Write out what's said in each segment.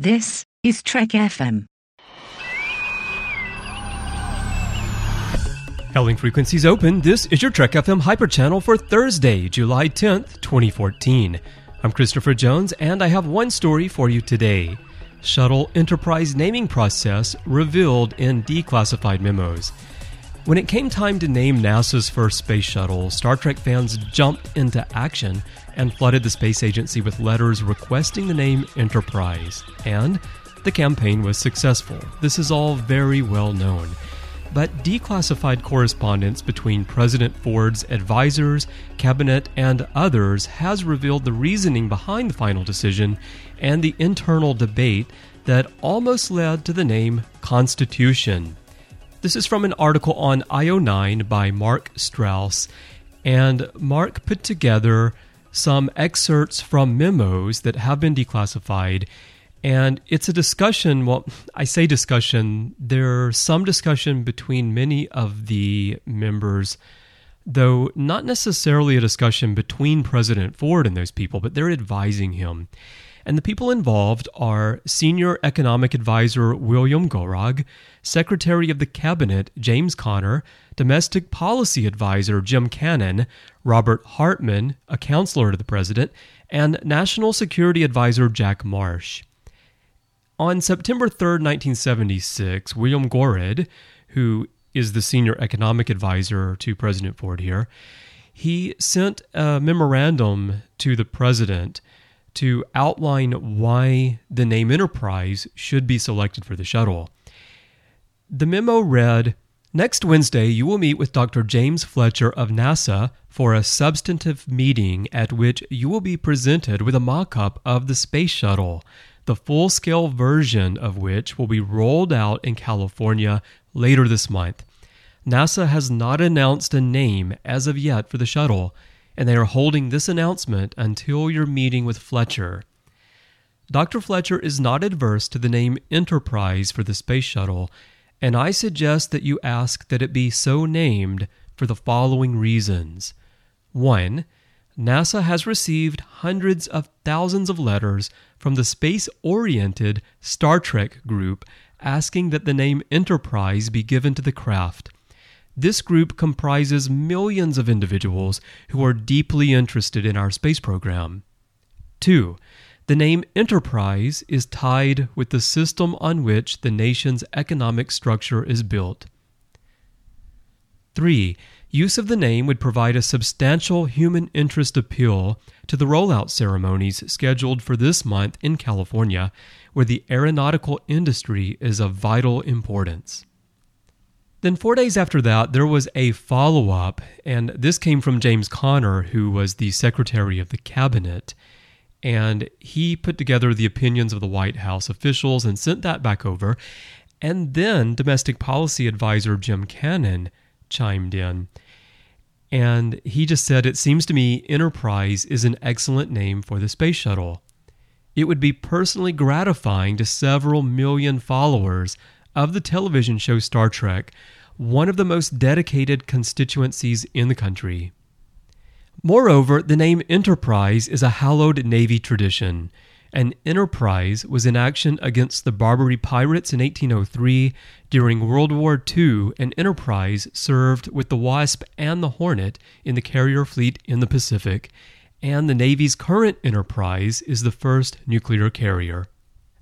This is Trek FM. Hailing frequencies open, this is your Trek FM Hyper Channel for Thursday, July 10th, 2014. I'm Christopher Jones, and I have one story for you today. Shuttle Enterprise naming process revealed in declassified memos. When it came time to name NASA's first space shuttle, Star Trek fans jumped into action and flooded the space agency with letters requesting the name Enterprise. And the campaign was successful. This is all very well known. But declassified correspondence between President Ford's advisors, cabinet, and others has revealed the reasoning behind the final decision and the internal debate that almost led to the name Constitution. This is from an article on IO9 by Mark Strauss, and Mark put together some excerpts from memos that have been declassified and it's a discussion. Well, I say discussion. There's some discussion between many of the members, though not necessarily a discussion between President Ford and those people, but they're advising him. And the people involved are Senior Economic Advisor William Gorog, Secretary of the Cabinet James Connor, Domestic Policy Advisor Jim Cannon, Robert Hartmann, a counselor to the President, and National Security Advisor Jack Marsh. On September 3rd, 1976, William Gorog, who is the senior economic advisor to President Ford here, he sent a memorandum to the president to outline why the name Enterprise should be selected for the shuttle. The memo read Next Wednesday, you will meet with Dr. James Fletcher of NASA for a substantive meeting at which you will be presented with a mock up of the space shuttle the full scale version of which will be rolled out in California later this month. NASA has not announced a name as of yet for the shuttle, and they are holding this announcement until your meeting with Fletcher. Dr. Fletcher is not adverse to the name Enterprise for the space shuttle, and I suggest that you ask that it be so named for the following reasons. 1. NASA has received hundreds of thousands of letters from the space oriented Star Trek group asking that the name Enterprise be given to the craft. This group comprises millions of individuals who are deeply interested in our space program. 2. The name Enterprise is tied with the system on which the nation's economic structure is built. 3. Use of the name would provide a substantial human interest appeal to the rollout ceremonies scheduled for this month in California, where the aeronautical industry is of vital importance. Then, four days after that, there was a follow up, and this came from James Connor, who was the Secretary of the Cabinet. And he put together the opinions of the White House officials and sent that back over. And then Domestic Policy Advisor Jim Cannon chimed in. And he just said, It seems to me Enterprise is an excellent name for the space shuttle. It would be personally gratifying to several million followers of the television show Star Trek, one of the most dedicated constituencies in the country. Moreover, the name Enterprise is a hallowed Navy tradition. An enterprise was in action against the Barbary pirates in 1803. During World War II, an enterprise served with the Wasp and the Hornet in the carrier fleet in the Pacific, and the Navy's current enterprise is the first nuclear carrier.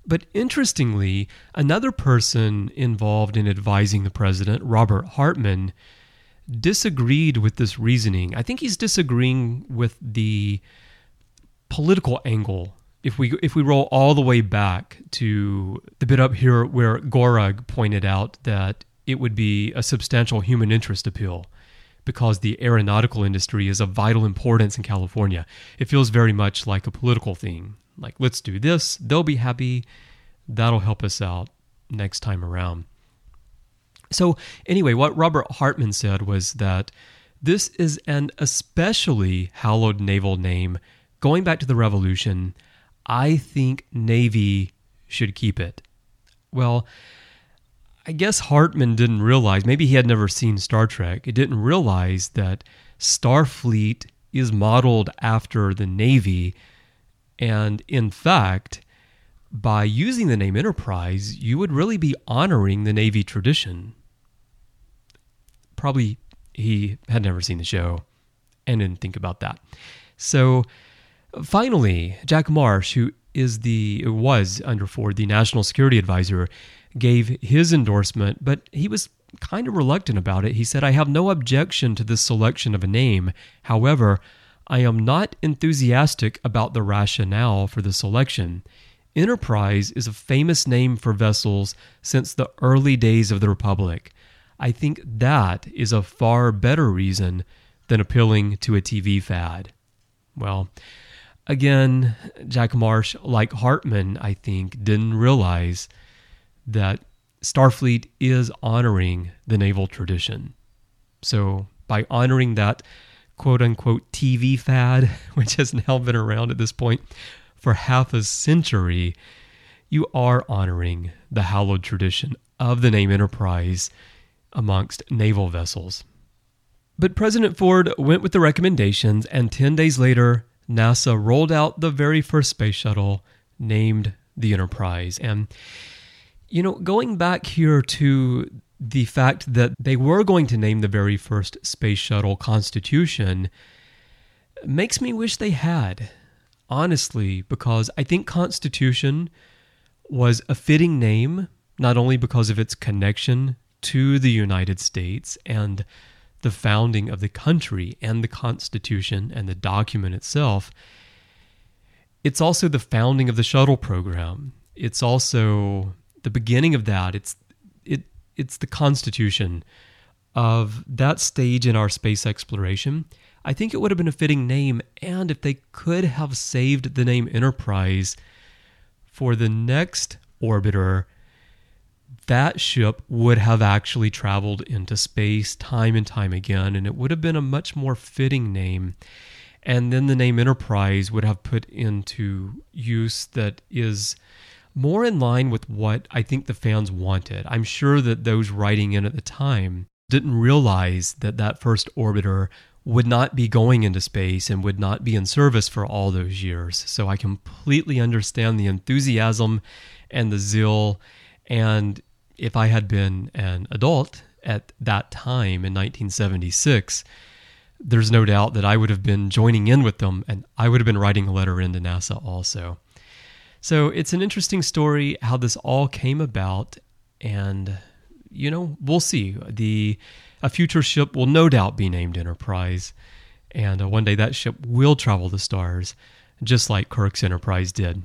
But interestingly, another person involved in advising the president, Robert Hartmann, disagreed with this reasoning. I think he's disagreeing with the political angle if we if we roll all the way back to the bit up here where Gorog pointed out that it would be a substantial human interest appeal because the aeronautical industry is of vital importance in California. It feels very much like a political thing. Like let's do this, they'll be happy, that'll help us out next time around. So anyway, what Robert Hartmann said was that this is an especially hallowed naval name going back to the revolution I think Navy should keep it. Well, I guess Hartmann didn't realize, maybe he had never seen Star Trek. He didn't realize that Starfleet is modeled after the Navy. And in fact, by using the name Enterprise, you would really be honoring the Navy tradition. Probably he had never seen the show and didn't think about that. So finally, Jack Marsh, who is the was under Ford the national security advisor, gave his endorsement, but he was kind of reluctant about it. He said, I have no objection to this selection of a name. However, I am not enthusiastic about the rationale for the selection. Enterprise is a famous name for vessels since the early days of the Republic. I think that is a far better reason than appealing to a TV fad. Well, again, Jack Marsh, like Hartmann, I think, didn't realize that Starfleet is honoring the naval tradition. So, by honoring that quote unquote TV fad, which has now been around at this point for half a century, you are honoring the hallowed tradition of the name Enterprise amongst naval vessels. But President Ford went with the recommendations, and 10 days later, NASA rolled out the very first space shuttle named the Enterprise. And you know, going back here to the fact that they were going to name the very first space shuttle Constitution makes me wish they had, honestly, because I think Constitution was a fitting name, not only because of its connection to the United States and the founding of the country and the Constitution and the document itself, it's also the founding of the shuttle program. It's also the beginning of that. It's it it's the constitution of that stage in our space exploration. I think it would have been a fitting name, and if they could have saved the name Enterprise for the next orbiter, that ship would have actually traveled into space time and time again, and it would have been a much more fitting name. And then the name Enterprise would have put into use that is more in line with what I think the fans wanted. I'm sure that those writing in at the time didn't realize that that first orbiter would not be going into space and would not be in service for all those years. So I completely understand the enthusiasm and the zeal. And if I had been an adult at that time in 1976, there's no doubt that I would have been joining in with them and I would have been writing a letter into NASA also. So it's an interesting story how this all came about, and you know we'll see. The a future ship will no doubt be named Enterprise, and uh, one day that ship will travel the stars, just like Kirk's Enterprise did.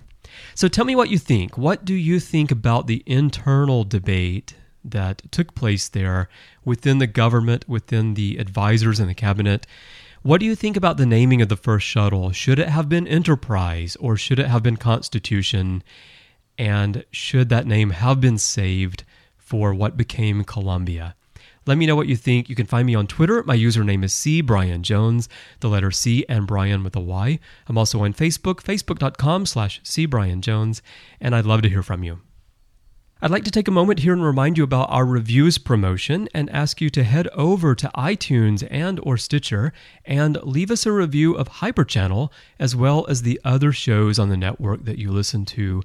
So tell me what you think. What do you think about the internal debate that took place there within the government, within the advisors in the cabinet? What do you think about the naming of the first shuttle? Should it have been Enterprise or should it have been Constitution? And should that name have been saved for what became Columbia? Let me know what you think. You can find me on Twitter. My username is C Brian Jones, the letter C and Brian with a Y. I'm also on Facebook, facebook.com slash C Brian Jones, and I'd love to hear from you. I'd like to take a moment here and remind you about our reviews promotion and ask you to head over to iTunes and or Stitcher and leave us a review of Hyperchannel as well as the other shows on the network that you listen to.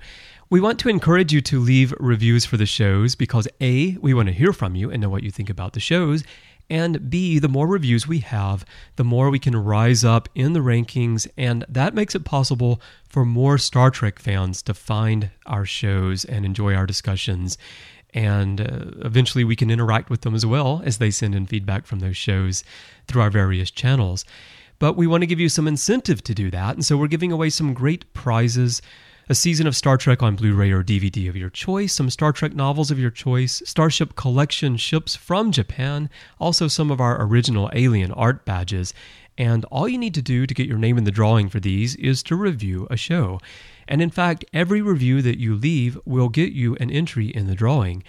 We want to encourage you to leave reviews for the shows because A, we want to hear from you and know what you think about the shows, and B, the more reviews we have, the more we can rise up in the rankings, and that makes it possible for more Star Trek fans to find our shows and enjoy our discussions. And uh, eventually we can interact with them as well as they send in feedback from those shows through our various channels. But we want to give you some incentive to do that. And so we're giving away some great prizes a season of Star Trek on Blu ray or DVD of your choice, some Star Trek novels of your choice, Starship Collection ships from Japan, also some of our original Alien art badges. And all you need to do to get your name in the drawing for these is to review a show. And in fact, every review that you leave will get you an entry in the drawing.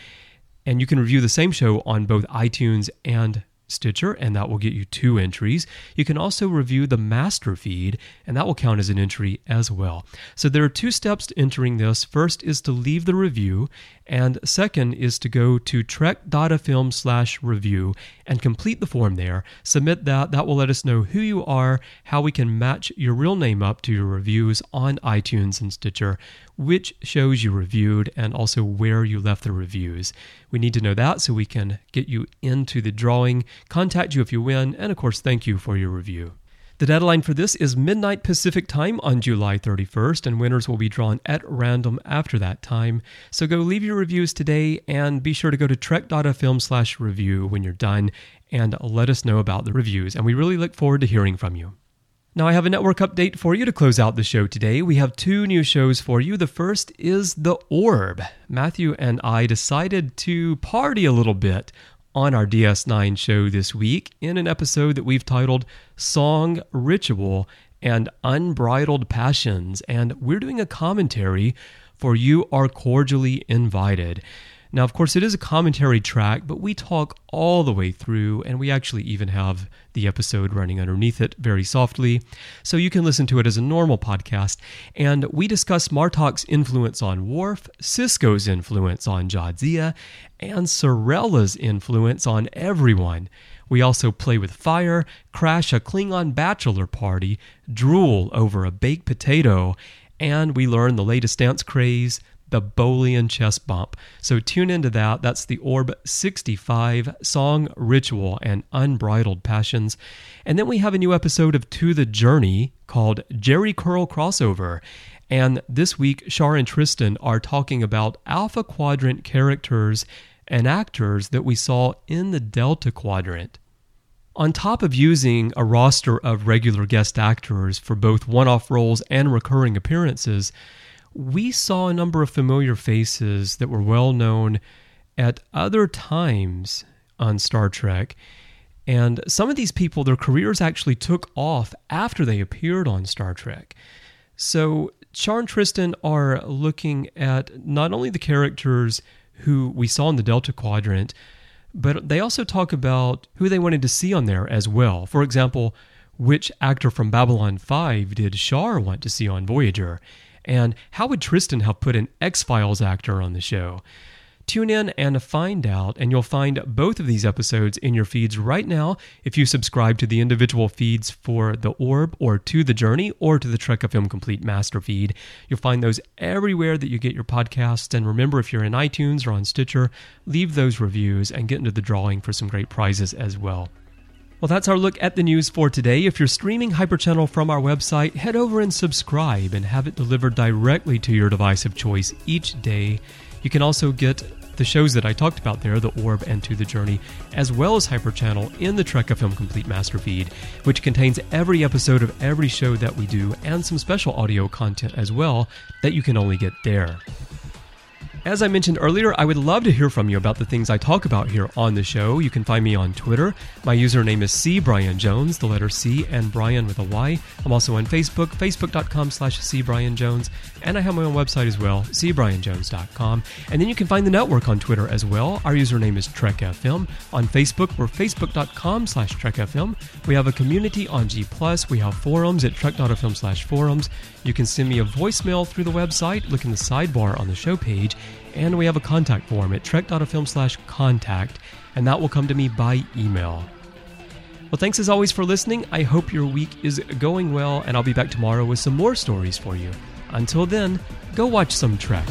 And you can review the same show on both iTunes and Stitcher, and that will get you two entries. You can also review the master feed, and that will count as an entry as well. So there are two steps to entering this. First is to leave the review, and second is to go to trek.fm slash review and complete the form there. Submit that. That will let us know who you are, how we can match your real name up to your reviews on iTunes and Stitcher. Which shows you reviewed and also where you left the reviews. We need to know that so we can get you into the drawing, contact you if you win, and of course, thank you for your review. The deadline for this is midnight Pacific time on July 31st, and winners will be drawn at random after that time. So go leave your reviews today and be sure to go to trek.fm slash review when you're done and let us know about the reviews. And we really look forward to hearing from you. Now, I have a network update for you to close out the show today. We have two new shows for you. The first is The Orb. Matthew and I decided to party a little bit on our DS9 show this week in an episode that we've titled Song Ritual and Unbridled Passions. And we're doing a commentary for You Are Cordially Invited. Now, of course, it is a commentary track, but we talk all the way through, and we actually even have the episode running underneath it very softly. So you can listen to it as a normal podcast. And we discuss Martok's influence on Worf, Sisko's influence on Jadzia, and Sirella's influence on everyone. We also play with fire, crash a Klingon bachelor party, drool over a baked potato, and we learn the latest dance craze, the Bolian chest bump. So tune into that. That's the Orb 65 song Ritual and Unbridled Passions. And then we have a new episode of To the Journey called Jerry Curl Crossover. And this week, Shar and Tristan are talking about Alpha Quadrant characters and actors that we saw in the Delta Quadrant. On top of using a roster of regular guest actors for both one off roles and recurring appearances, we saw a number of familiar faces that were well known at other times on Star Trek. And some of these people, their careers actually took off after they appeared on Star Trek. So, Char and Tristan are looking at not only the characters who we saw in the Delta Quadrant, but they also talk about who they wanted to see on there as well. For example, which actor from Babylon 5 did Char want to see on Voyager? And how would Tristan have put an X Files actor on the show? Tune in and find out, and you'll find both of these episodes in your feeds right now if you subscribe to the individual feeds for The Orb or To the Journey or to the Trek FM Complete Master feed. You'll find those everywhere that you get your podcasts. And remember, if you're in iTunes or on Stitcher, leave those reviews and get into the drawing for some great prizes as well. Well, that's our look at the news for today. If you're streaming Hyperchannel from our website, head over and subscribe and have it delivered directly to your device of choice each day. You can also get the shows that I talked about there, The Orb and To the Journey, as well as Hyperchannel in the Trek FM Complete Master Feed, which contains every episode of every show that we do and some special audio content as well that you can only get there. As I mentioned earlier, I would love to hear from you about the things I talk about here on the show. You can find me on Twitter. My username is C Brian Jones, the letter C and Brian with a Y. I'm also on Facebook, facebook.com slash C Brian Jones, and I have my own website as well, cbrianjones.com. And then you can find the network on Twitter as well. Our username is TrekFM. On Facebook, we're facebook.com slash TrekFM. We have a community on G+. We have forums at trek.fm slash forums. You can send me a voicemail through the website. Look in the sidebar on the show page and we have a contact form at trek.fm slash contact, and that will come to me by email. Well, thanks as always for listening. I hope your week is going well, and I'll be back tomorrow with some more stories for you. Until then, go watch some Trek.